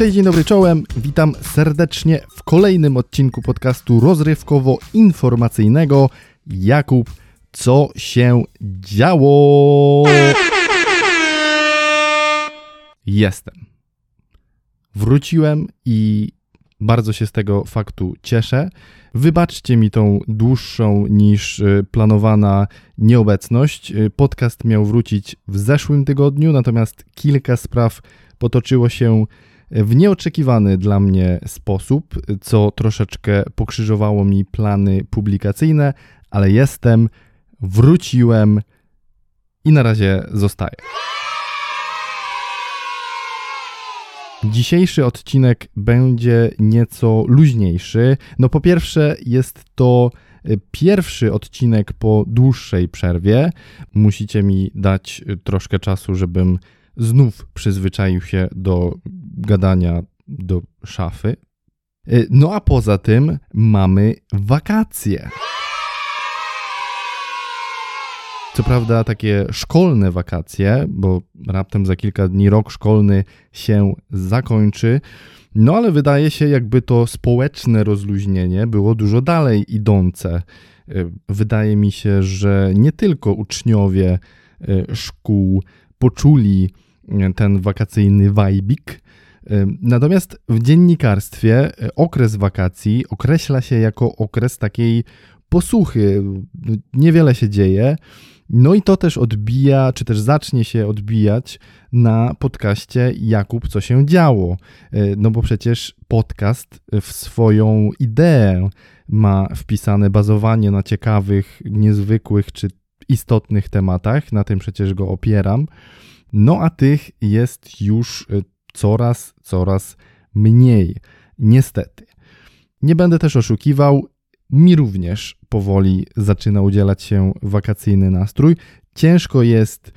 Cześć, dzień dobry, czołem. Witam serdecznie w kolejnym odcinku podcastu rozrywkowo-informacyjnego. Jakub, co się działo? Jestem. Wróciłem i bardzo się z tego faktu cieszę. Wybaczcie mi tą dłuższą niż y, planowana nieobecność. Y, podcast miał wrócić w zeszłym tygodniu, natomiast kilka spraw potoczyło się w nieoczekiwany dla mnie sposób, co troszeczkę pokrzyżowało mi plany publikacyjne, ale jestem, wróciłem i na razie zostaję. Dzisiejszy odcinek będzie nieco luźniejszy. No po pierwsze jest to pierwszy odcinek po dłuższej przerwie. Musicie mi dać troszkę czasu, żebym znów przyzwyczaił się do gadania do szafy. Y, no a poza tym mamy wakacje. Co prawda takie szkolne wakacje, bo raptem za kilka dni rok szkolny się zakończy. No ale wydaje się, jakby to społeczne rozluźnienie było dużo dalej idące. Y, wydaje mi się, że nie tylko uczniowie y, szkół poczuli ten wakacyjny wajbik. Natomiast w dziennikarstwie e, okres wakacji określa się jako okres takiej posłuchy. Niewiele się dzieje. No i to też odbija, czy też zacznie się odbijać na podcaście Jakub, co się działo. E, no bo przecież podcast w swoją ideę ma wpisane bazowanie na ciekawych, niezwykłych czy istotnych tematach. Na tym przecież go opieram. No a tych jest już y, coraz, coraz mniej. Niestety. Nie będę też oszukiwał, mi również powoli zaczyna udzielać się wakacyjny nastrój. Ciężko jest,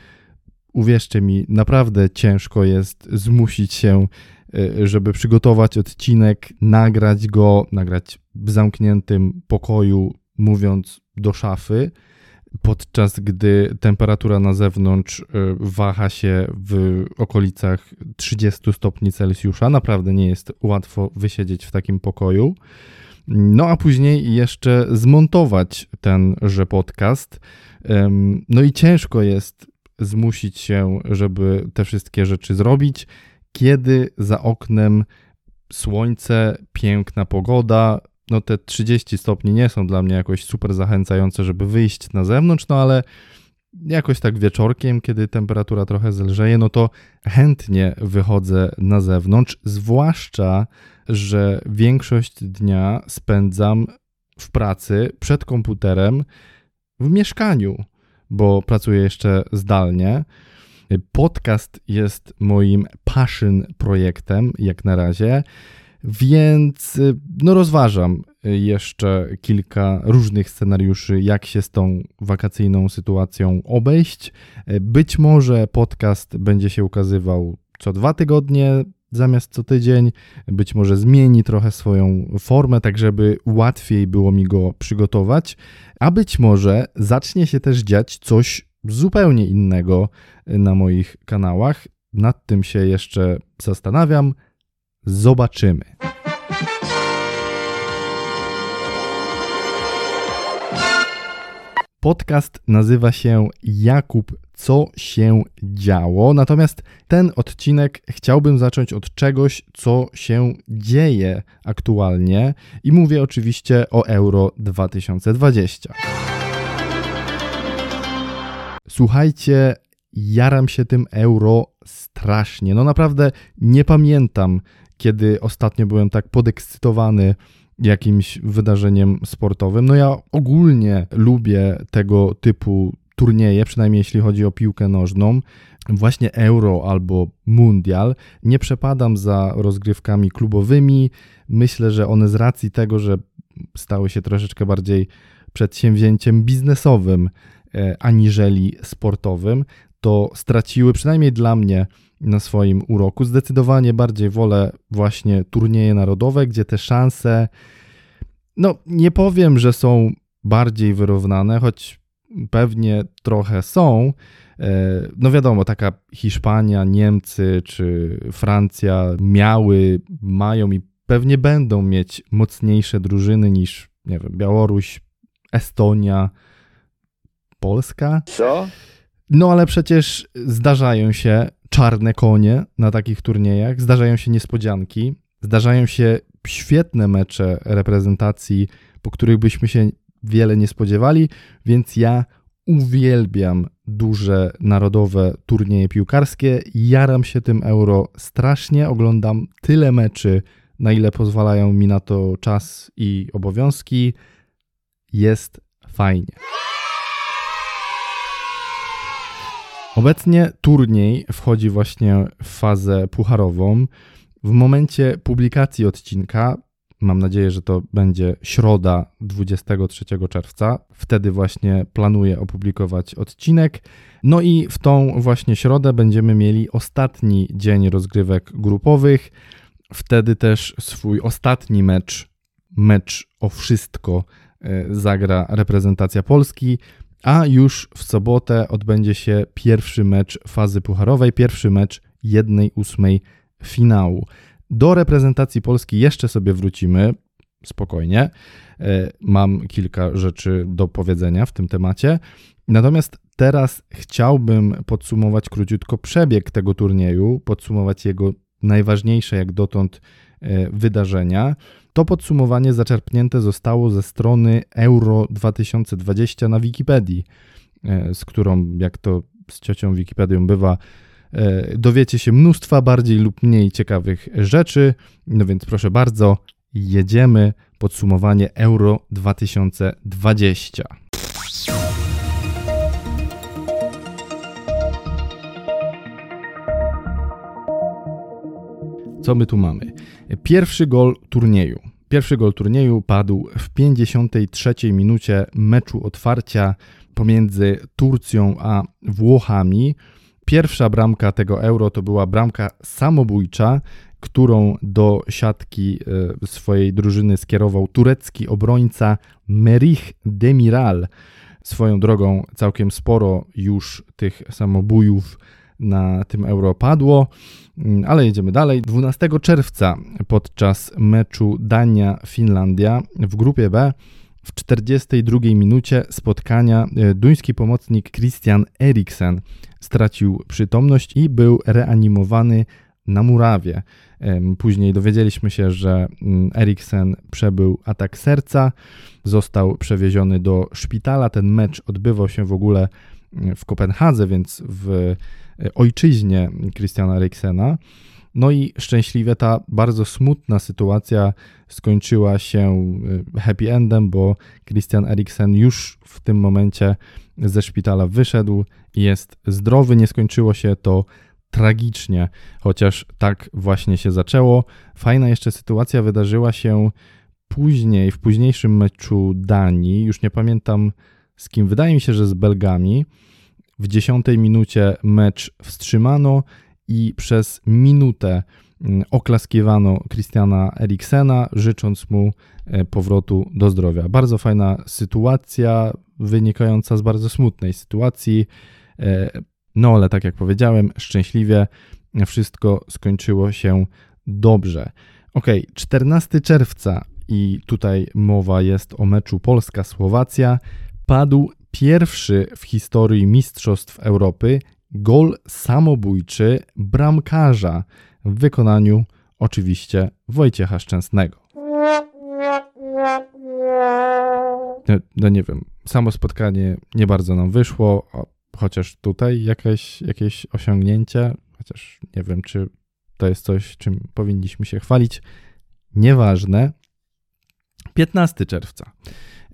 uwierzcie mi, naprawdę ciężko jest zmusić się, y, żeby przygotować odcinek, nagrać go, nagrać w zamkniętym pokoju, mówiąc do szafy podczas gdy temperatura na zewnątrz y, waha się w okolicach 30 stopni Celsjusza. Naprawdę nie jest łatwo wysiedzieć w takim pokoju. No a później jeszcze zmontować tenże podcast. No i ciężko jest zmusić się, żeby te wszystkie rzeczy zrobić, kiedy za oknem słońce, piękna pogoda, no te 30 stopni nie są dla mnie jakoś super zachęcające, żeby wyjść na zewnątrz, no ale jakoś tak wieczorkiem, kiedy temperatura trochę zelżeje, no to chętnie wychodzę na zewnątrz, zwłaszcza, że większość dnia spędzam w pracy przed komputerem w mieszkaniu, bo pracuję jeszcze zdalnie. Podcast jest moim passion projektem, jak na razie. Więc y, no rozważam y, jeszcze kilka różnych scenariuszy, jak się z tą wakacyjną sytuacją obejść. Y, być może podcast będzie się ukazywał co dwa tygodnie zamiast co tydzień. Być może zmieni trochę swoją formę, tak żeby łatwiej było mi go przygotować. A być może zacznie się też dziać coś zupełnie innego na moich kanałach. Nad tym się jeszcze zastanawiam. Zobaczymy. Podcast nazywa się Jakub, co się działo. Natomiast ten odcinek chciałbym zacząć od czegoś, co się dzieje aktualnie i mówię oczywiście o Euro 2020. Słuchajcie, jaram się tym euro strasznie. No naprawdę nie pamiętam, kiedy ostatnio byłem tak podekscytowany jakimś wydarzeniem sportowym. No ja ogólnie lubię tego typu turnieje, przynajmniej jeśli chodzi o piłkę nożną, właśnie Euro albo Mundial. Nie przepadam za rozgrywkami klubowymi. Myślę, że one z racji tego, że stały się troszeczkę bardziej przedsięwzięciem biznesowym e, aniżeli sportowym, to straciły przynajmniej dla mnie na swoim uroku. Zdecydowanie bardziej wolę właśnie turnieje narodowe, gdzie te szanse, no nie powiem, że są bardziej wyrównane, choć pewnie trochę są. E, no wiadomo, taka Hiszpania, Niemcy czy Francja miały, mają i pewnie będą mieć mocniejsze drużyny niż, nie wiem, Białoruś, Estonia, Polska. Co? No ale przecież zdarzają się czarne konie na takich turniejach, zdarzają się niespodzianki, zdarzają się świetne mecze reprezentacji, po których byśmy się wiele nie spodziewali, więc ja uwielbiam duże narodowe turnieje piłkarskie. Jaram się tym euro strasznie, oglądam tyle meczy, na ile pozwalają mi na to czas i obowiązki. Jest fajnie. Obecnie turniej wchodzi właśnie w fazę pucharową. W momencie publikacji odcinka, mam nadzieję, że to będzie środa 23 czerwca, wtedy właśnie planuję opublikować odcinek. No i w tą właśnie środę będziemy mieli ostatni dzień rozgrywek grupowych. Wtedy też swój ostatni mecz, mecz o wszystko, e, zagra reprezentacja Polski a już w sobotę odbędzie się pierwszy mecz fazy pucharowej, pierwszy mecz 1-8 finału. Do reprezentacji Polski jeszcze sobie wrócimy, spokojnie. E, mam kilka rzeczy do powiedzenia w tym temacie. Natomiast teraz chciałbym podsumować króciutko przebieg tego turnieju, podsumować jego najważniejsze jak dotąd e, wydarzenia. To podsumowanie zaczerpnięte zostało ze strony Euro 2020 na Wikipedii, e, z którą, jak to z ciocią Wikipedią bywa, e, dowiecie się mnóstwa bardziej lub mniej ciekawych rzeczy. No więc proszę bardzo, jedziemy. Podsumowanie Euro 2020. Co my tu mamy? Pierwszy gol turnieju. Pierwszy gol turnieju padł w 53 minucie meczu otwarcia pomiędzy Turcją a Włochami. Pierwsza bramka tego euro to była bramka samobójcza, którą do siatki e, swojej drużyny skierował turecki obrońca Merih Demiral. Swoją drogą całkiem sporo już tych samobójów na tym euro padło. Mm, ale jedziemy dalej. 12 czerwca podczas meczu Dania-Finlandia w grupie B w 42 minucie spotkania e, duński pomocnik Christian Eriksen stracił przytomność i był reanimowany na murawie. Później dowiedzieliśmy się, że mm, Eriksen przebył atak serca, został przewieziony do szpitala. Ten mecz odbywał się w ogóle w Kopenhadze, więc w E, ojczyźnie Christiana Eriksena. No i szczęśliwie ta bardzo smutna sytuacja skończyła się e, happy endem, bo Christian Eriksen już w tym momencie ze szpitala wyszedł i jest zdrowy. Nie skończyło się to tragicznie, chociaż tak właśnie się zaczęło. Fajna jeszcze sytuacja wydarzyła się później, w późniejszym meczu Danii. Już nie pamiętam z kim, wydaje mi się, że z Belgami w dziesiątej minucie mecz wstrzymano i przez minutę mm, oklaskiwano Christiana Eriksena, życząc mu e, powrotu do zdrowia. Bardzo fajna sytuacja, wynikająca z bardzo smutnej sytuacji. E, no ale tak jak powiedziałem, szczęśliwie wszystko skończyło się dobrze. Ok, 14 czerwca i tutaj mowa jest o meczu Polska-Słowacja. Padł pierwszy w historii Mistrzostw Europy gol samobójczy bramkarza w wykonaniu oczywiście Wojciecha Szczęsnego. No, no, nie wiem, samo spotkanie nie bardzo nam wyszło, chociaż tutaj jakieś, jakieś osiągnięcie, chociaż nie wiem, czy to jest coś, czym powinniśmy się chwalić. Nieważne. 15 czerwca.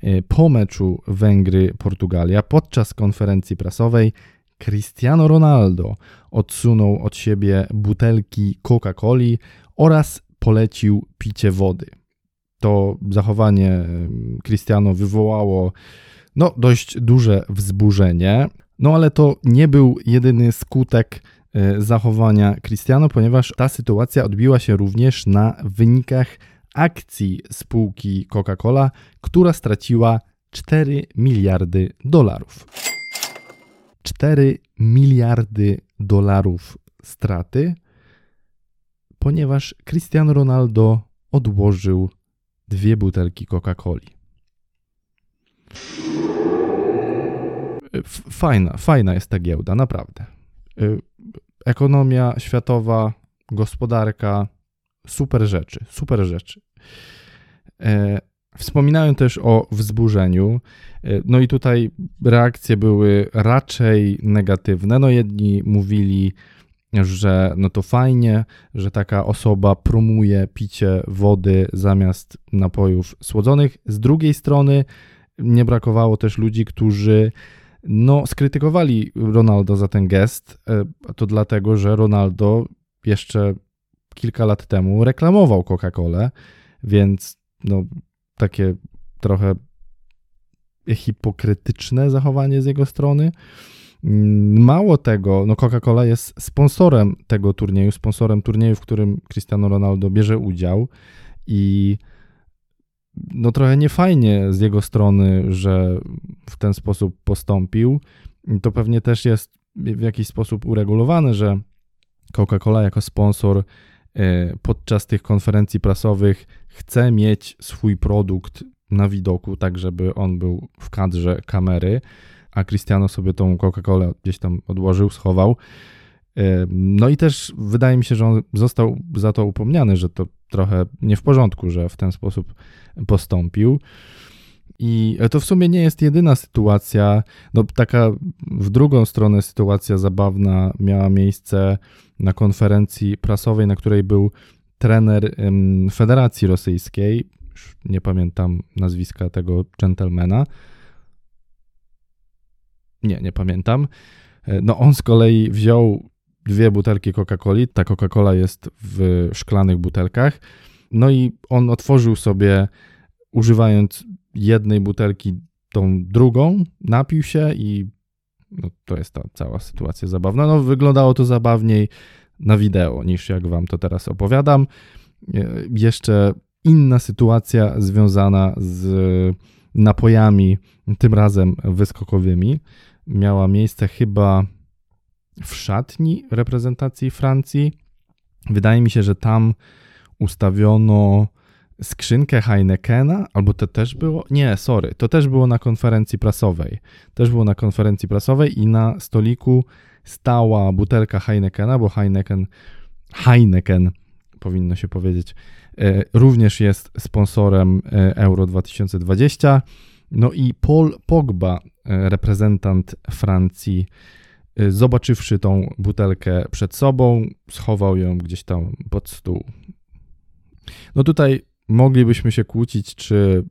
E, po meczu Węgry-Portugalia podczas konferencji prasowej Cristiano Ronaldo odsunął od siebie butelki Coca-Coli oraz polecił picie wody. To zachowanie Cristiano wywołało no, dość duże wzburzenie, no ale to nie był jedyny skutek e, zachowania Cristiano, ponieważ ta sytuacja odbiła się również na wynikach akcji spółki Coca-Cola, która straciła 4 miliardy dolarów. 4 miliardy dolarów straty, ponieważ Cristiano Ronaldo odłożył dwie butelki Coca-Coli. Fajna, fajna jest ta giełda, naprawdę. Y, ekonomia światowa, gospodarka, super rzeczy, super rzeczy. E, wspominałem też o wzburzeniu. E, no i tutaj reakcje były raczej negatywne. No jedni mówili, że no to fajnie, że taka osoba promuje picie wody zamiast napojów słodzonych. Z drugiej strony nie brakowało też ludzi, którzy no, skrytykowali Ronaldo za ten gest. E, to dlatego, że Ronaldo jeszcze kilka lat temu reklamował Coca-Colę, więc no, takie trochę hipokrytyczne zachowanie z jego strony. Mm, mało tego, no Coca-Cola jest sponsorem tego turnieju, sponsorem turnieju, w którym Cristiano Ronaldo bierze udział i no trochę niefajnie z jego strony, że w ten sposób postąpił. To pewnie też jest w jakiś sposób uregulowane, że Coca-Cola jako sponsor podczas tych konferencji prasowych chce mieć swój produkt na widoku, tak żeby on był w kadrze kamery, a Cristiano sobie tą Coca-Colę gdzieś tam odłożył, schował. E, no i też wydaje mi się, że on został za to upomniany, że to trochę nie w porządku, że w ten sposób postąpił. I to w sumie nie jest jedyna sytuacja. No, taka w drugą stronę sytuacja zabawna miała miejsce na konferencji prasowej, na której był trener Federacji Rosyjskiej. Już nie pamiętam nazwiska tego gentlemana. Nie, nie pamiętam. E, no, on z kolei wziął dwie butelki Coca-Coli. Ta Coca-Cola jest w szklanych butelkach. No i on otworzył sobie, używając jednej butelki, tą drugą, napił się i no, to jest ta cała sytuacja zabawna. No, wyglądało to zabawniej na wideo niż jak wam to teraz opowiadam. E, jeszcze inna sytuacja związana z napojami, tym razem wyskokowymi, miała miejsce chyba w szatni reprezentacji Francji. Wydaje mi się, że tam ustawiono skrzynkę Heinekena, albo to też było? Nie, sorry, to też było na konferencji prasowej. Też było na konferencji prasowej i na stoliku stała butelka Heinekena, bo Heineken, Heineken powinno się powiedzieć, e, również jest sponsorem e, Euro 2020. No i Paul Pogba, e, reprezentant Francji, zobaczywszy tą butelkę przed sobą, schował ją gdzieś tam pod stół. No tutaj moglibyśmy się kłócić, czy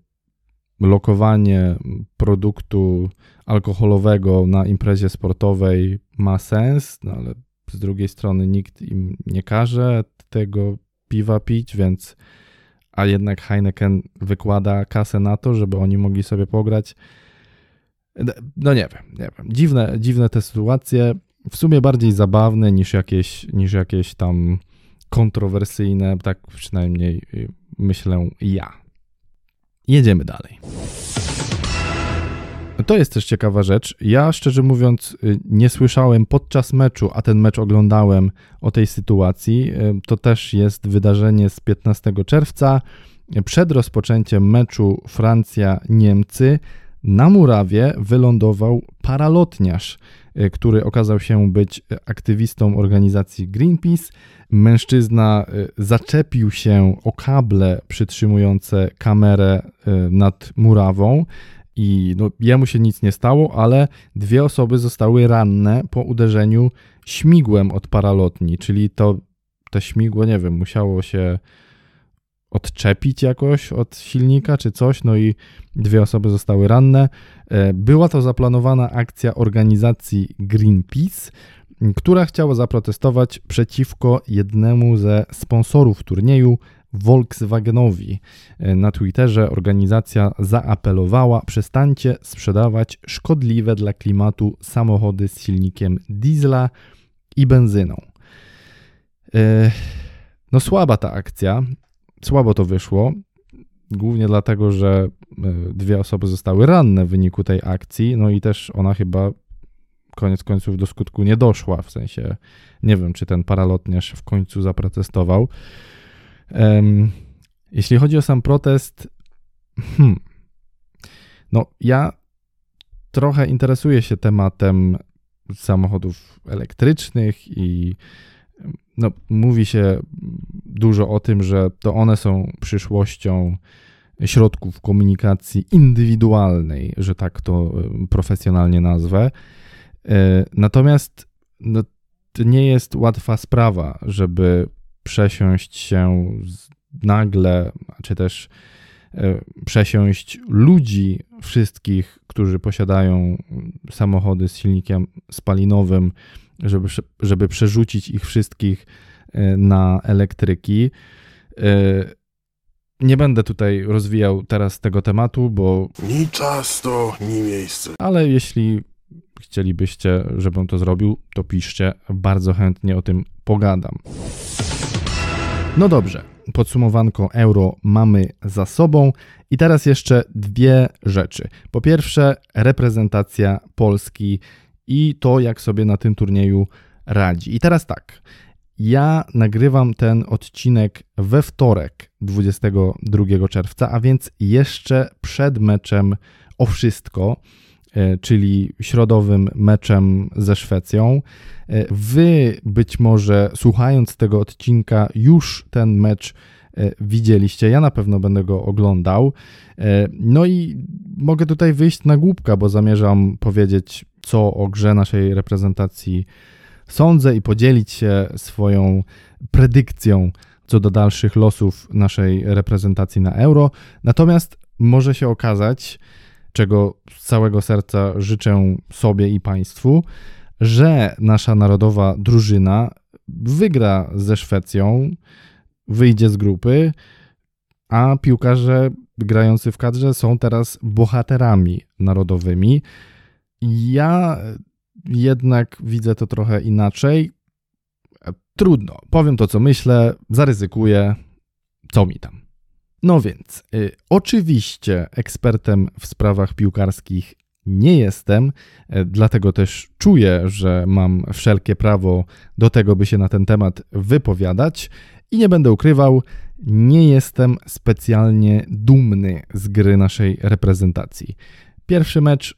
lokowanie produktu alkoholowego na imprezie sportowej ma sens, no ale z drugiej strony nikt im nie każe tego piwa pić, więc a jednak Heineken wykłada kasę na to, żeby oni mogli sobie pograć no nie wiem, nie wiem. Dziwne, dziwne te sytuacje, w sumie bardziej zabawne niż jakieś, niż jakieś tam kontrowersyjne, tak przynajmniej y, myślę ja. Jedziemy dalej. To jest też ciekawa rzecz. Ja szczerze mówiąc y, nie słyszałem podczas meczu, a ten mecz oglądałem o tej sytuacji. Y, to też jest wydarzenie z 15 czerwca. Przed rozpoczęciem meczu Francja-Niemcy na murawie wylądował paralotniarz, e, który okazał się być aktywistą organizacji Greenpeace. Mężczyzna e, zaczepił się o kable przytrzymujące kamerę e, nad murawą i no, jemu się nic nie stało, ale dwie osoby zostały ranne po uderzeniu śmigłem od paralotni, czyli to te śmigło, nie wiem, musiało się odczepić jakoś od silnika czy coś, no i dwie osoby zostały ranne. E, była to zaplanowana akcja organizacji Greenpeace, która chciała zaprotestować przeciwko jednemu ze sponsorów turnieju, Volkswagenowi. E, na Twitterze organizacja zaapelowała: przestańcie sprzedawać szkodliwe dla klimatu samochody z silnikiem diesla i benzyną. E, no słaba ta akcja słabo to wyszło. głównie dlatego, że dwie osoby zostały ranne w wyniku tej akcji, no i też ona chyba koniec końców do skutku nie doszła, w sensie nie wiem, czy ten paralotniarz w końcu zaprotestował. Jeśli chodzi o sam protest, hmm, no ja trochę interesuję się tematem samochodów elektrycznych i no, mówi się dużo o tym, że to one są przyszłością środków komunikacji indywidualnej, że tak to profesjonalnie nazwę. E, natomiast no, to nie jest łatwa sprawa, żeby przesiąść się nagle, czy też e, przesiąść ludzi, wszystkich, którzy posiadają samochody z silnikiem spalinowym, żeby, żeby przerzucić ich wszystkich e, na elektryki. Nie będę tutaj rozwijał teraz tego tematu, bo. Ni czas to, ni miejsce. Ale jeśli chcielibyście, żebym to zrobił, to piszcie, bardzo chętnie o tym pogadam. No dobrze, podsumowanko euro mamy za sobą i teraz jeszcze dwie rzeczy. Po pierwsze, reprezentacja Polski i to, jak sobie na tym turnieju radzi. I teraz tak. Ja nagrywam ten odcinek we wtorek 22 czerwca, a więc jeszcze przed meczem o wszystko. E, czyli środowym meczem ze Szwecją. E, wy być może słuchając tego odcinka już ten mecz e, widzieliście. Ja na pewno będę go oglądał. No i mogę tutaj wyjść na głupka, bo zamierzam powiedzieć, co o grze naszej reprezentacji sądzę i podzielić się swoją predykcją co do dalszych losów naszej reprezentacji na Euro. Natomiast może się okazać, czego z całego serca życzę sobie i Państwu, że nasza narodowa drużyna wygra ze Szwecją, wyjdzie z grupy, a piłkarze grający w kadrze są teraz bohaterami narodowymi. Ja jednak widzę to trochę inaczej. Trudno, powiem to, co myślę, zaryzykuję, co mi tam. No więc, y, oczywiście ekspertem w sprawach piłkarskich nie jestem, y, dlatego też czuję, że mam wszelkie prawo do tego, by się na ten temat wypowiadać i nie będę ukrywał, nie jestem specjalnie dumny z gry naszej reprezentacji. Pierwszy mecz,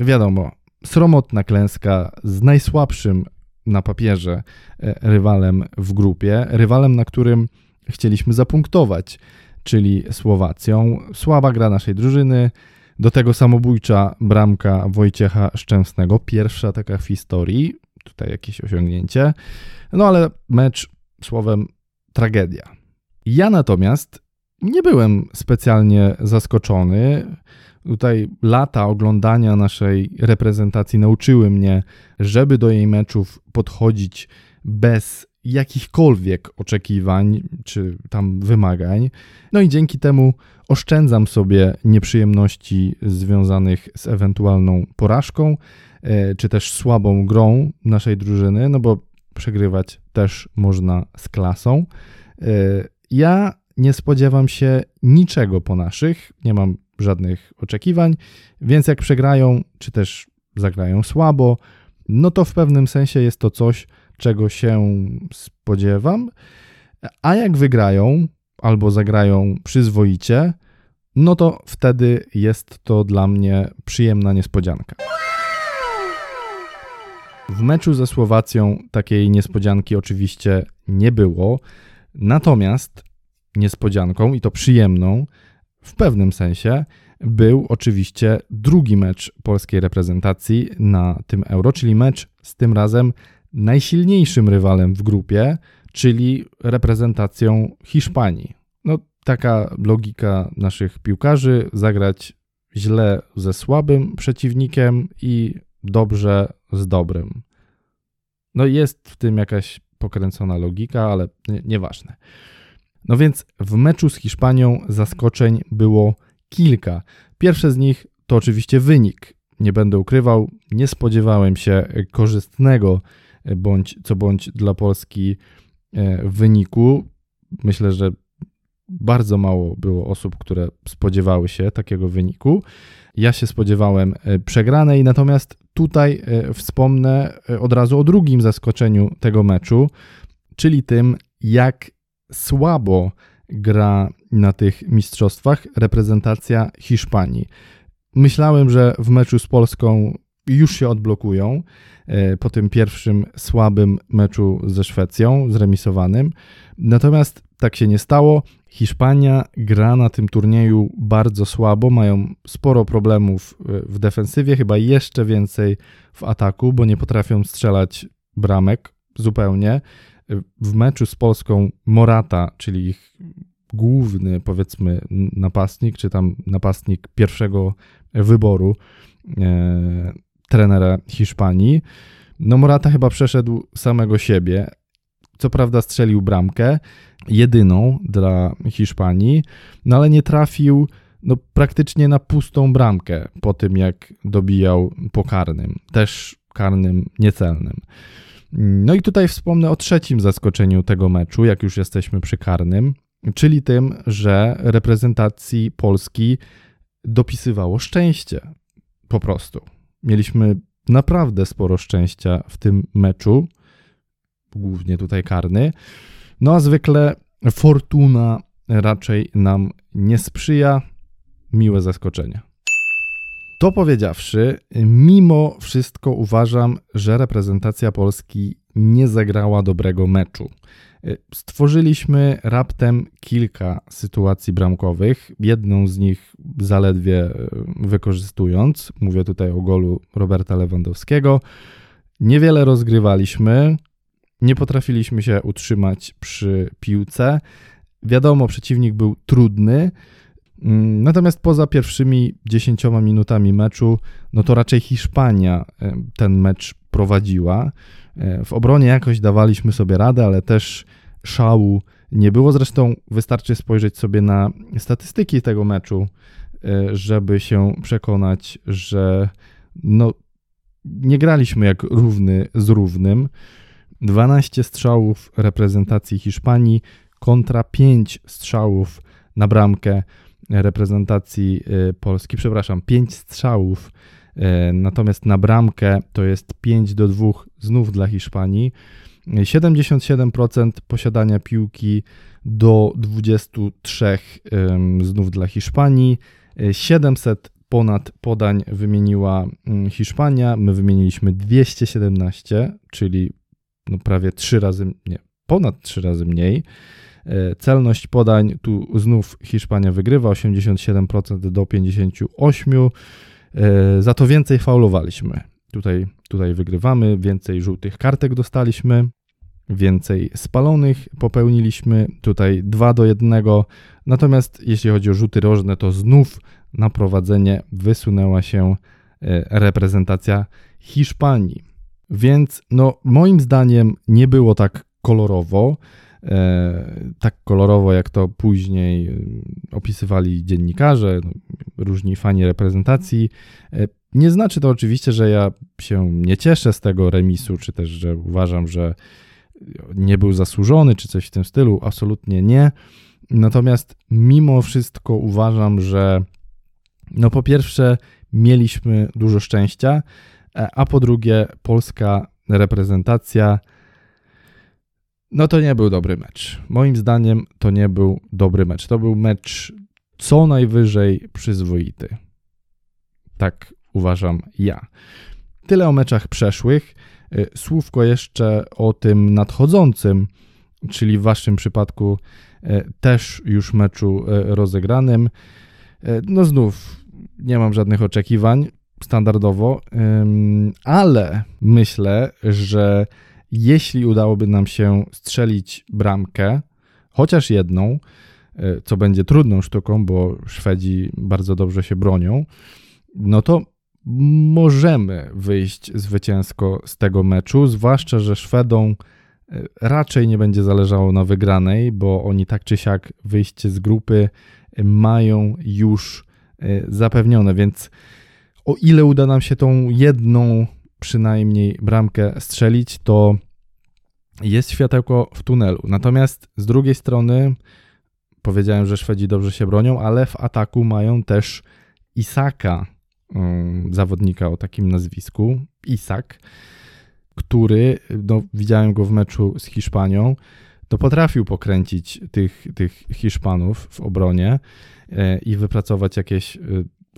wiadomo, sromotna klęska z najsłabszym na papierze y, rywalem w grupie, rywalem, na którym chcieliśmy zapunktować czyli Słowacją. Słaba gra naszej drużyny, do tego samobójcza bramka Wojciecha Szczęsnego, pierwsza taka w historii, tutaj jakieś osiągnięcie. No ale mecz słowem tragedia. Ja natomiast nie byłem specjalnie zaskoczony. Tutaj lata oglądania naszej reprezentacji nauczyły mnie, żeby do jej meczów podchodzić bez jakichkolwiek oczekiwań czy tam wymagań. No i dzięki temu oszczędzam sobie nieprzyjemności związanych z ewentualną porażką e, czy też słabą grą naszej drużyny, no bo przegrywać też można z klasą. E, ja nie spodziewam się niczego po naszych, nie mam żadnych oczekiwań, więc jak przegrają, czy też zagrają słabo, no to w pewnym sensie jest to coś, czego się spodziewam. A jak wygrają albo zagrają przyzwoicie, no to wtedy jest to dla mnie przyjemna niespodzianka. W meczu ze Słowacją takiej niespodzianki oczywiście nie było, natomiast niespodzianką i to przyjemną w pewnym sensie był oczywiście drugi mecz polskiej reprezentacji na tym Euro, czyli mecz z tym razem najsilniejszym rywalem w grupie, czyli reprezentacją Hiszpanii. No, taka logika naszych piłkarzy: zagrać źle ze słabym przeciwnikiem i dobrze z dobrym. No, jest w tym jakaś pokręcona logika, ale nieważne. No więc w meczu z Hiszpanią zaskoczeń było kilka. Pierwsze z nich to oczywiście wynik. Nie będę ukrywał, nie spodziewałem się korzystnego bądź co bądź dla Polski e, wyniku. Myślę, że bardzo mało było osób, które spodziewały się takiego wyniku. Ja się spodziewałem e, przegranej, natomiast tutaj e, wspomnę e, od razu o drugim zaskoczeniu tego meczu, czyli tym, jak słabo gra na tych mistrzostwach reprezentacja Hiszpanii. Myślałem, że w meczu z Polską już się odblokują po tym pierwszym słabym meczu ze Szwecją, zremisowanym. Natomiast tak się nie stało. Hiszpania gra na tym turnieju bardzo słabo, mają sporo problemów e, w defensywie, chyba jeszcze więcej w ataku, bo nie potrafią strzelać bramek zupełnie. W meczu z Polską Morata, czyli ich główny, powiedzmy, napastnik, czy tam napastnik pierwszego wyboru e, trenera Hiszpanii, no Morata chyba przeszedł samego siebie. Co prawda strzelił bramkę, jedyną dla Hiszpanii, no ale nie trafił no, praktycznie na pustą bramkę po tym, jak dobijał po karnym, też karnym niecelnym. No i tutaj wspomnę o trzecim zaskoczeniu tego meczu, jak już jesteśmy przy karnym, czyli tym, że reprezentacji Polski dopisywało szczęście. Po prostu. Mieliśmy naprawdę sporo szczęścia w tym meczu, głównie tutaj karny. No a zwykle fortuna raczej nam nie sprzyja. Miłe zaskoczenie. To powiedziawszy, mimo wszystko uważam, że reprezentacja Polski nie zagrała dobrego meczu. Stworzyliśmy raptem kilka sytuacji bramkowych, jedną z nich zaledwie e, wykorzystując. Mówię tutaj o golu Roberta Lewandowskiego. Niewiele rozgrywaliśmy, nie potrafiliśmy się utrzymać przy piłce. Wiadomo, przeciwnik był trudny. Mm, natomiast poza pierwszymi 10 minutami meczu, no to raczej Hiszpania e, ten mecz prowadziła. E, w obronie jakoś dawaliśmy sobie radę, ale też szału nie było. Zresztą wystarczy spojrzeć sobie na statystyki tego meczu, e, żeby się przekonać, że no, nie graliśmy jak równy z równym. 12 strzałów reprezentacji Hiszpanii kontra 5 strzałów na bramkę reprezentacji y, Polski. Przepraszam, 5 strzałów, y, natomiast na bramkę to jest 5 do 2 znów dla Hiszpanii. 77% posiadania piłki do 23 znów dla Hiszpanii. 700 ponad podań wymieniła Hiszpania, my wymieniliśmy 217, czyli no prawie trzy razy, nie, ponad trzy razy mniej. E, celność podań tu znów Hiszpania wygrywa 87% do 58%. E, za to więcej faulowaliśmy. Tutaj, tutaj wygrywamy, więcej żółtych kartek dostaliśmy, więcej spalonych popełniliśmy. Tutaj 2 do 1. Natomiast jeśli chodzi o rzuty rożne, to znów na prowadzenie wysunęła się e, reprezentacja Hiszpanii. Więc no, moim zdaniem nie było tak kolorowo, tak kolorowo jak to później e, opisywali dziennikarze, no, różni fani reprezentacji. E, nie znaczy to oczywiście, że ja się nie cieszę z tego remisu, czy też, że uważam, że nie był zasłużony, czy coś w tym stylu. Absolutnie nie. Natomiast mimo wszystko uważam, że no po pierwsze mieliśmy dużo szczęścia, E, a po drugie polska reprezentacja. No to nie był dobry mecz. Moim zdaniem to nie był dobry mecz. To był mecz co najwyżej przyzwoity. Tak uważam ja. Tyle o meczach przeszłych. E, słówko jeszcze o tym nadchodzącym, czyli w waszym przypadku e, też już meczu rozegranym. No znów nie mam żadnych oczekiwań standardowo, ale myślę, że jeśli udałoby nam się strzelić bramkę, chociaż jedną, e, co będzie trudną sztuką, bo Szwedzi bardzo dobrze się bronią, no to możemy wyjść zwycięsko z tego meczu, zwłaszcza, że Szwedom e, raczej nie będzie zależało na wygranej, bo oni tak czy siak wyjście z grupy mają już e, zapewnione, więc o ile uda nam się tą jedną przynajmniej bramkę strzelić, to jest światełko w tunelu. Natomiast z drugiej strony powiedziałem, że Szwedzi dobrze się bronią, ale w ataku mają też Isaka, mm, zawodnika o takim nazwisku, Isak, który, no, widziałem go w meczu z Hiszpanią, to potrafił pokręcić tych, tych Hiszpanów w obronie e, i wypracować jakieś e,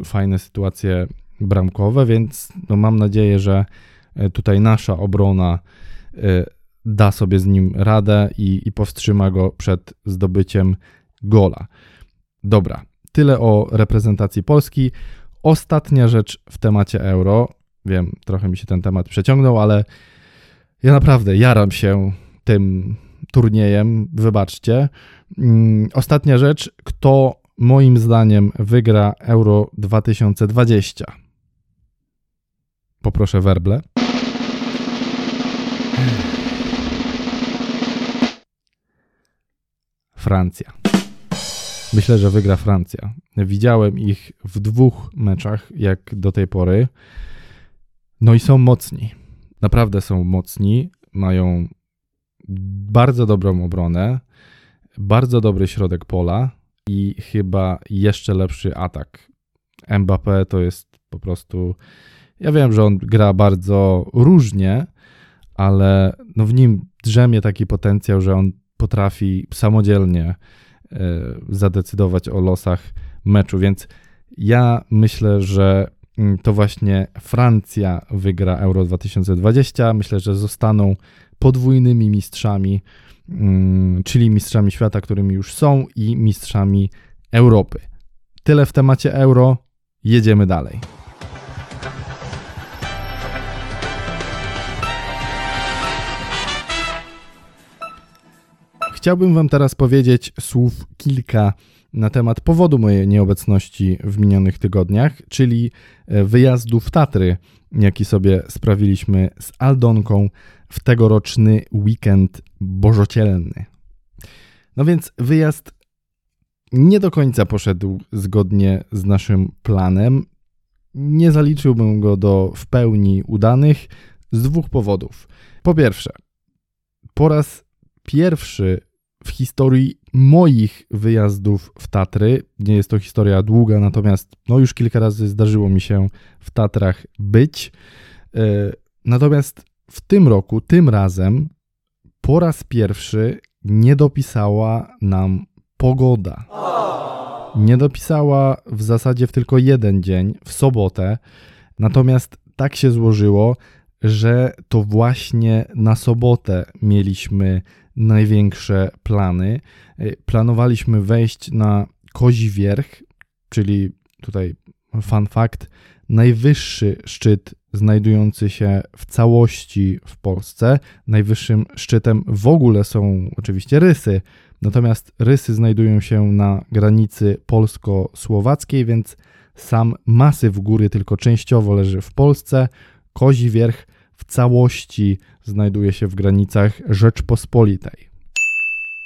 fajne sytuacje bramkowe, więc no, mam nadzieję, że e, tutaj nasza obrona da sobie z nim radę i, i powstrzyma go przed zdobyciem gola. Dobra, tyle o reprezentacji Polski. Ostatnia rzecz w temacie euro. Wiem, trochę mi się ten temat przeciągnął, ale ja naprawdę jaram się tym turniejem. Wybaczcie. Mm, ostatnia rzecz. Kto moim zdaniem wygra Euro 2020? Poproszę werble. Francja. Myślę, że wygra Francja. Widziałem ich w dwóch meczach, jak do tej pory. No i są mocni. Naprawdę są mocni. Mają bardzo dobrą obronę, bardzo dobry środek pola i chyba jeszcze lepszy atak. Mbappé to jest po prostu. Ja wiem, że on gra bardzo różnie, ale no w nim drzemie taki potencjał, że on potrafi samodzielnie e, zadecydować o losach meczu, więc ja myślę, że mm, to właśnie Francja wygra Euro 2020. Myślę, że zostaną podwójnymi mistrzami, mm, czyli mistrzami świata, którymi już są, i mistrzami Europy. Tyle w temacie euro. Jedziemy dalej. Chciałbym Wam teraz powiedzieć słów kilka na temat powodu mojej nieobecności w minionych tygodniach, czyli e, wyjazdu w Tatry, jaki sobie sprawiliśmy z Aldonką w tegoroczny weekend bożocielny. No więc wyjazd nie do końca poszedł zgodnie z naszym planem. Nie zaliczyłbym go do w pełni udanych z dwóch powodów. Po pierwsze, po raz pierwszy w historii moich wyjazdów w Tatry, nie jest to historia długa, natomiast no już kilka razy zdarzyło mi się w Tatrach być. E, natomiast w tym roku, tym razem, po raz pierwszy nie dopisała nam pogoda. Nie dopisała w zasadzie w tylko jeden dzień, w sobotę. Natomiast tak się złożyło, że to właśnie na sobotę mieliśmy największe plany. Planowaliśmy wejść na Kozi Wierch, czyli tutaj fun fact, najwyższy szczyt znajdujący się w całości w Polsce. Najwyższym szczytem w ogóle są oczywiście rysy, natomiast rysy znajdują się na granicy polsko-słowackiej, więc sam masyw góry tylko częściowo leży w Polsce. Kozi Wierch w całości znajduje się w granicach Rzeczpospolitej.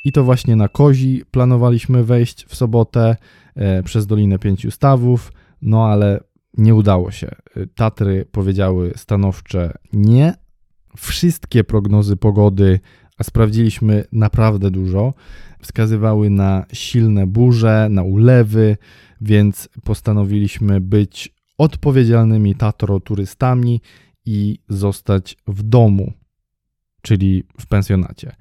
I to właśnie na Kozi planowaliśmy wejść w sobotę e, przez Dolinę Pięciu Stawów, no ale nie udało się. Tatry powiedziały stanowcze nie. Wszystkie prognozy pogody, a sprawdziliśmy naprawdę dużo, wskazywały na silne burze, na ulewy, więc postanowiliśmy być odpowiedzialnymi tatro-turystami i zostać w domu, czyli w pensjonacie.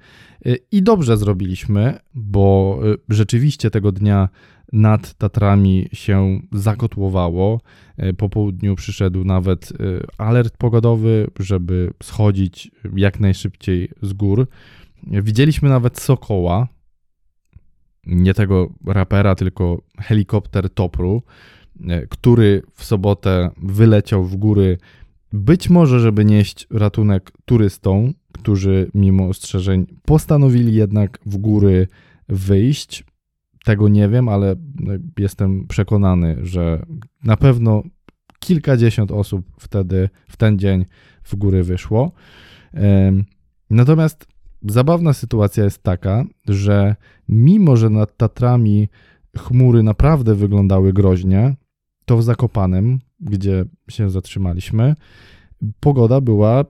I dobrze zrobiliśmy, bo rzeczywiście tego dnia nad Tatrami się zakotłowało. E, po południu przyszedł nawet alert pogodowy, żeby schodzić jak najszybciej z gór. Widzieliśmy nawet sokoła, nie tego rapera, tylko helikopter Topru, który w sobotę wyleciał w góry, być może, żeby nieść ratunek turystom, którzy mimo ostrzeżeń postanowili jednak w góry wyjść. Tego nie wiem, ale no, jestem przekonany, że na pewno kilkadziesiąt osób wtedy, w ten dzień w góry wyszło. Natomiast zabawna sytuacja jest taka, że mimo, że nad Tatrami chmury naprawdę wyglądały groźnie, to w Zakopanem, gdzie się zatrzymaliśmy, pogoda była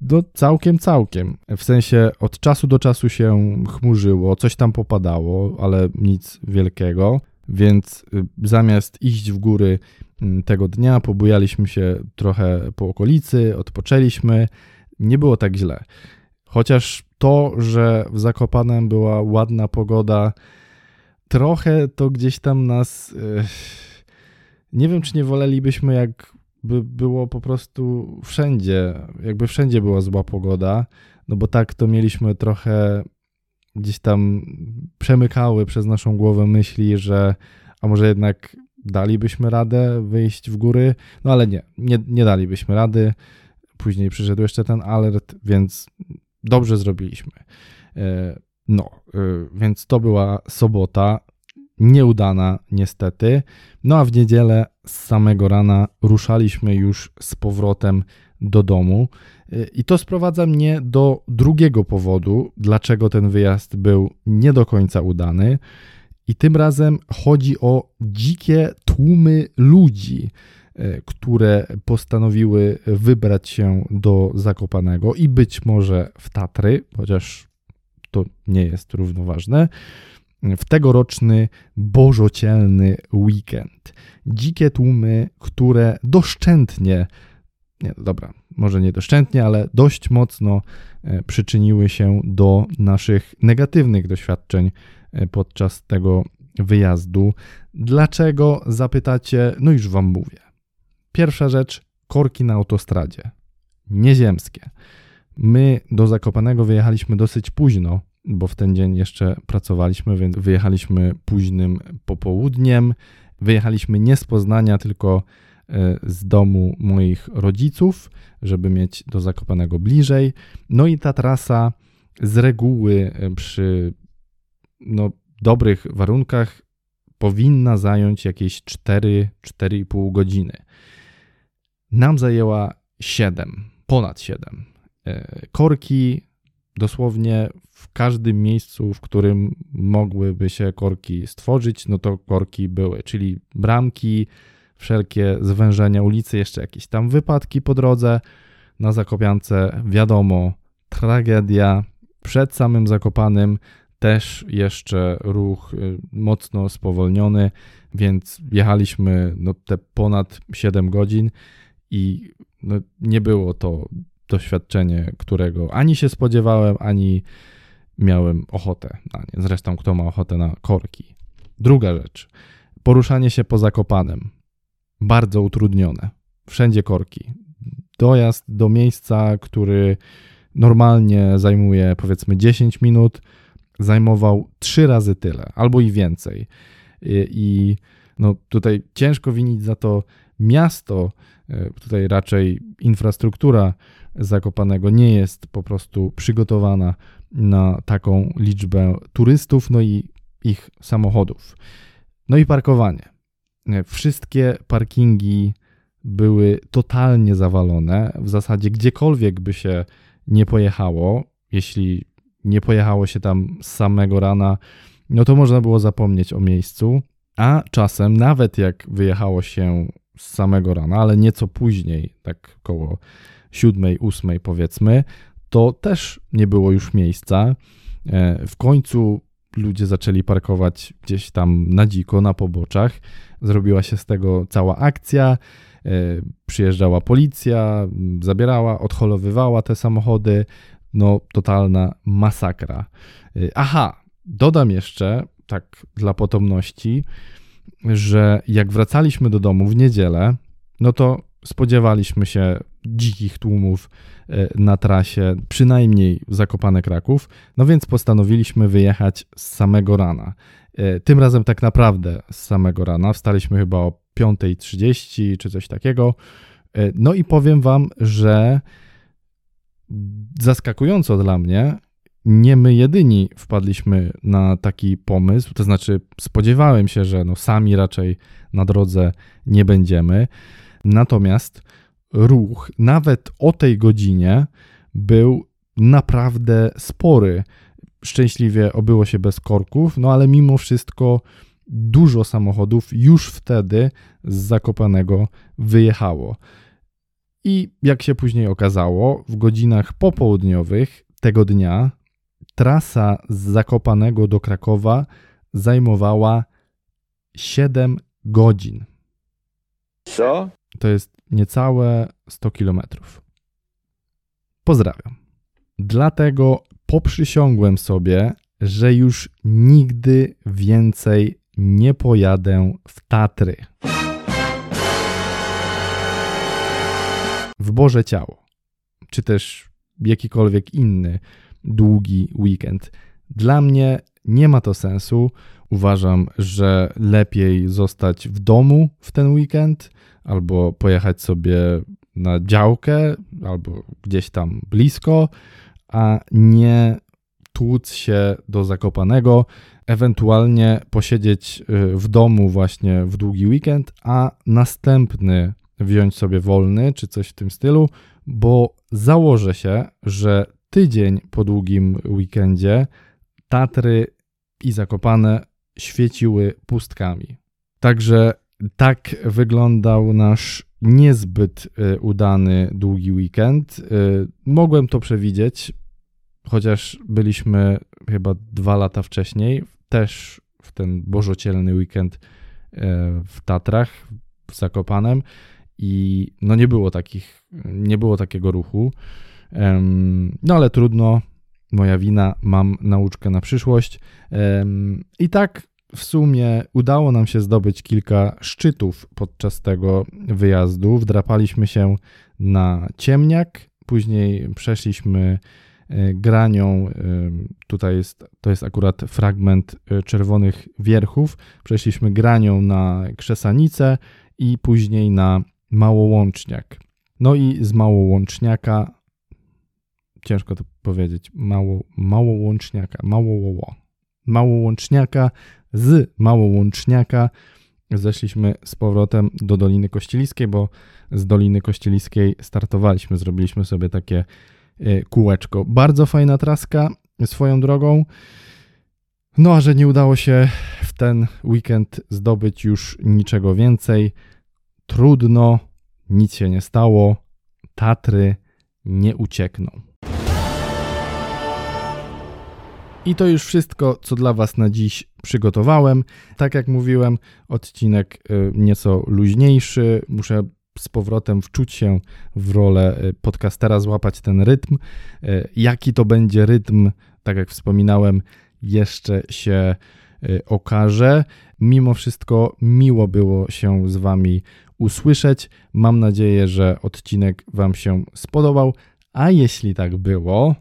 do całkiem, całkiem. W sensie od czasu do czasu się chmurzyło, coś tam popadało, ale nic wielkiego. Więc y, zamiast iść w góry mm, tego dnia, pobujaliśmy się trochę po okolicy, odpoczęliśmy. Nie było tak źle. Chociaż to, że w Zakopanem była ładna pogoda, trochę to gdzieś tam nas. Yy, nie wiem, czy nie wolelibyśmy, jakby było po prostu wszędzie, jakby wszędzie była zła pogoda, no bo tak to mieliśmy trochę gdzieś tam przemykały przez naszą głowę myśli, że a może jednak dalibyśmy radę wyjść w góry, no ale nie, nie, nie dalibyśmy rady. Później przyszedł jeszcze ten alert, więc dobrze zrobiliśmy. E, no, e, więc to była sobota, nieudana niestety. No a w niedzielę z samego rana ruszaliśmy już z powrotem do domu. I to sprowadza mnie do drugiego powodu, dlaczego ten wyjazd był nie do końca udany. I tym razem chodzi o dzikie tłumy ludzi, e, które postanowiły wybrać się do Zakopanego i być może w Tatry, chociaż to nie jest równoważne, w tegoroczny bożocielny weekend. Dzikie tłumy, które doszczętnie nie, dobra, może nie doszczętnie, ale dość mocno e, przyczyniły się do naszych negatywnych doświadczeń e, podczas tego wyjazdu. Dlaczego zapytacie? No już Wam mówię. Pierwsza rzecz, korki na autostradzie. Nieziemskie. My do Zakopanego wyjechaliśmy dosyć późno, bo w ten dzień jeszcze pracowaliśmy, więc wyjechaliśmy późnym popołudniem. Wyjechaliśmy nie z Poznania, tylko E, z domu moich rodziców, żeby mieć do Zakopanego bliżej. No i ta trasa z reguły e, przy no, dobrych warunkach powinna zająć jakieś 4-4,5 godziny. Nam zajęła 7, ponad 7. E, korki dosłownie w każdym miejscu, w którym mogłyby się korki stworzyć, no to korki były, czyli bramki, wszelkie zwężenia ulicy, jeszcze jakieś tam wypadki po drodze. Na Zakopiance wiadomo, tragedia. Przed samym Zakopanym też jeszcze ruch y, mocno spowolniony, więc jechaliśmy no, te ponad 7 godzin i no, nie było to doświadczenie, którego ani się spodziewałem, ani miałem ochotę na nie. Zresztą, kto ma ochotę na korki. Druga rzecz. Poruszanie się po Zakopanem bardzo utrudnione. Wszędzie korki. Dojazd do miejsca, który normalnie zajmuje powiedzmy 10 minut, zajmował 3 razy tyle albo i więcej. I, i no tutaj ciężko winić za to miasto, e, tutaj raczej infrastruktura Zakopanego nie jest po prostu przygotowana na taką liczbę turystów, no i ich samochodów. No i parkowanie. Wszystkie parkingi były totalnie zawalone. W zasadzie gdziekolwiek by się nie pojechało, jeśli nie pojechało się tam z samego rana, no to można było zapomnieć o miejscu. A czasem, nawet jak wyjechało się z samego rana, ale nieco później, tak koło siódmej, ósmej powiedzmy, to też nie było już miejsca. E, w końcu ludzie zaczęli parkować gdzieś tam na dziko, na poboczach. Zrobiła się z tego cała akcja. E, przyjeżdżała policja, zabierała, odholowywała te samochody. No, totalna masakra. E, aha, dodam jeszcze, tak dla potomności, że jak wracaliśmy do domu w niedzielę, no to spodziewaliśmy się dzikich tłumów e, na trasie, przynajmniej Zakopane Kraków, no więc postanowiliśmy wyjechać z samego rana. E, tym razem tak naprawdę z samego rana, wstaliśmy chyba o 5.30 czy coś takiego. E, no i powiem wam, że zaskakująco dla mnie, nie my jedyni wpadliśmy na taki pomysł, to znaczy spodziewałem się, że no sami raczej na drodze nie będziemy. Natomiast ruch nawet o tej godzinie był naprawdę spory. Szczęśliwie obyło się bez korków, no ale mimo wszystko dużo samochodów już wtedy z Zakopanego wyjechało. I jak się później okazało, w godzinach popołudniowych tego dnia trasa z Zakopanego do Krakowa zajmowała 7 godzin. Co? To jest niecałe 100 kilometrów. Pozdrawiam. Dlatego poprzysiągłem sobie, że już nigdy więcej nie pojadę w Tatry. W Boże Ciało, czy też jakikolwiek inny długi weekend. Dla mnie nie ma to sensu. Uważam, że lepiej zostać w domu w ten weekend albo pojechać sobie na działkę albo gdzieś tam blisko, a nie tłuc się do Zakopanego, ewentualnie posiedzieć y, w domu właśnie w długi weekend, a następny wziąć sobie wolny czy coś w tym stylu, bo założę się, że tydzień po długim weekendzie Tatry i Zakopane świeciły pustkami. Także tak wyglądał nasz niezbyt y, udany długi weekend. Y, mogłem to przewidzieć, chociaż byliśmy chyba dwa lata wcześniej, też w ten bożocielny weekend y, w Tatrach, w Zakopanem i no nie było takich, nie było takiego ruchu. No ale trudno, moja wina, mam nauczkę na przyszłość. I tak w sumie udało nam się zdobyć kilka szczytów podczas tego wyjazdu. Wdrapaliśmy się na ciemniak, później przeszliśmy e, granią, tutaj jest, to jest akurat fragment e, czerwonych wierchów, przeszliśmy granią na Krzesanicę i później na Małołączniak. No i z Małołączniaka, ciężko to powiedzieć, mało, Małołączniaka, Małołoło, Małołączniaka z Małołączniaka zeszliśmy z powrotem do Doliny Kościeliskiej, bo z Doliny Kościeliskiej startowaliśmy, zrobiliśmy sobie takie e, kółeczko. Bardzo fajna traska swoją drogą. No a że nie udało się w ten weekend zdobyć już niczego więcej, trudno, nic się nie stało, Tatry nie uciekną. I to już wszystko, co dla Was na dziś przygotowałem. Tak jak mówiłem, odcinek y, nieco luźniejszy. Muszę z powrotem wczuć się w rolę y, podcastera, złapać ten rytm. Y, jaki to będzie rytm, tak jak wspominałem, jeszcze się okaże. Mimo wszystko miło było się z Wami usłyszeć. Mam nadzieję, że odcinek Wam się spodobał. A jeśli tak było,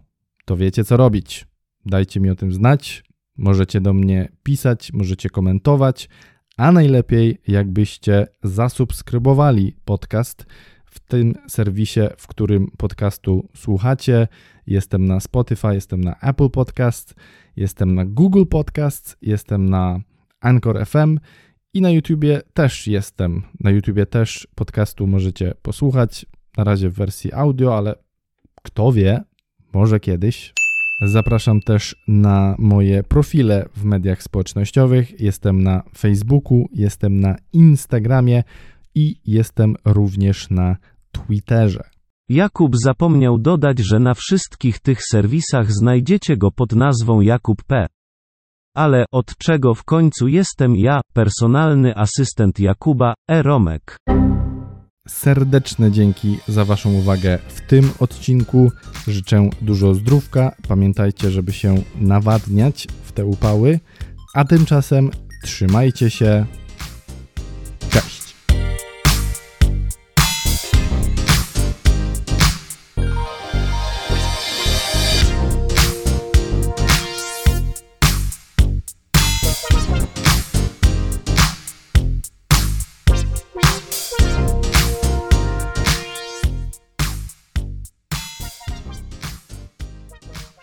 to wiecie co robić. Dajcie mi o tym znać. Możecie do mnie pisać, możecie komentować, a najlepiej jakbyście zasubskrybowali podcast w tym serwisie, w którym podcastu słuchacie. Jestem na Spotify, jestem na Apple Podcast, jestem na Google Podcast, jestem na Anchor FM i na YouTubie też jestem. Na YouTubie też podcastu możecie posłuchać. Na razie w wersji audio, ale kto wie, może kiedyś. Zapraszam też na moje profile w mediach społecznościowych. Jestem na Facebooku, jestem na Instagramie i jestem również na Twitterze. Jakub zapomniał dodać, że na wszystkich tych serwisach znajdziecie go pod nazwą Jakub P. Ale od czego w końcu jestem ja, personalny asystent Jakuba, E. Romek. Serdeczne dzięki za Waszą uwagę w tym odcinku. Życzę dużo zdrówka. Pamiętajcie, żeby się nawadniać w te upały. A tymczasem trzymajcie się.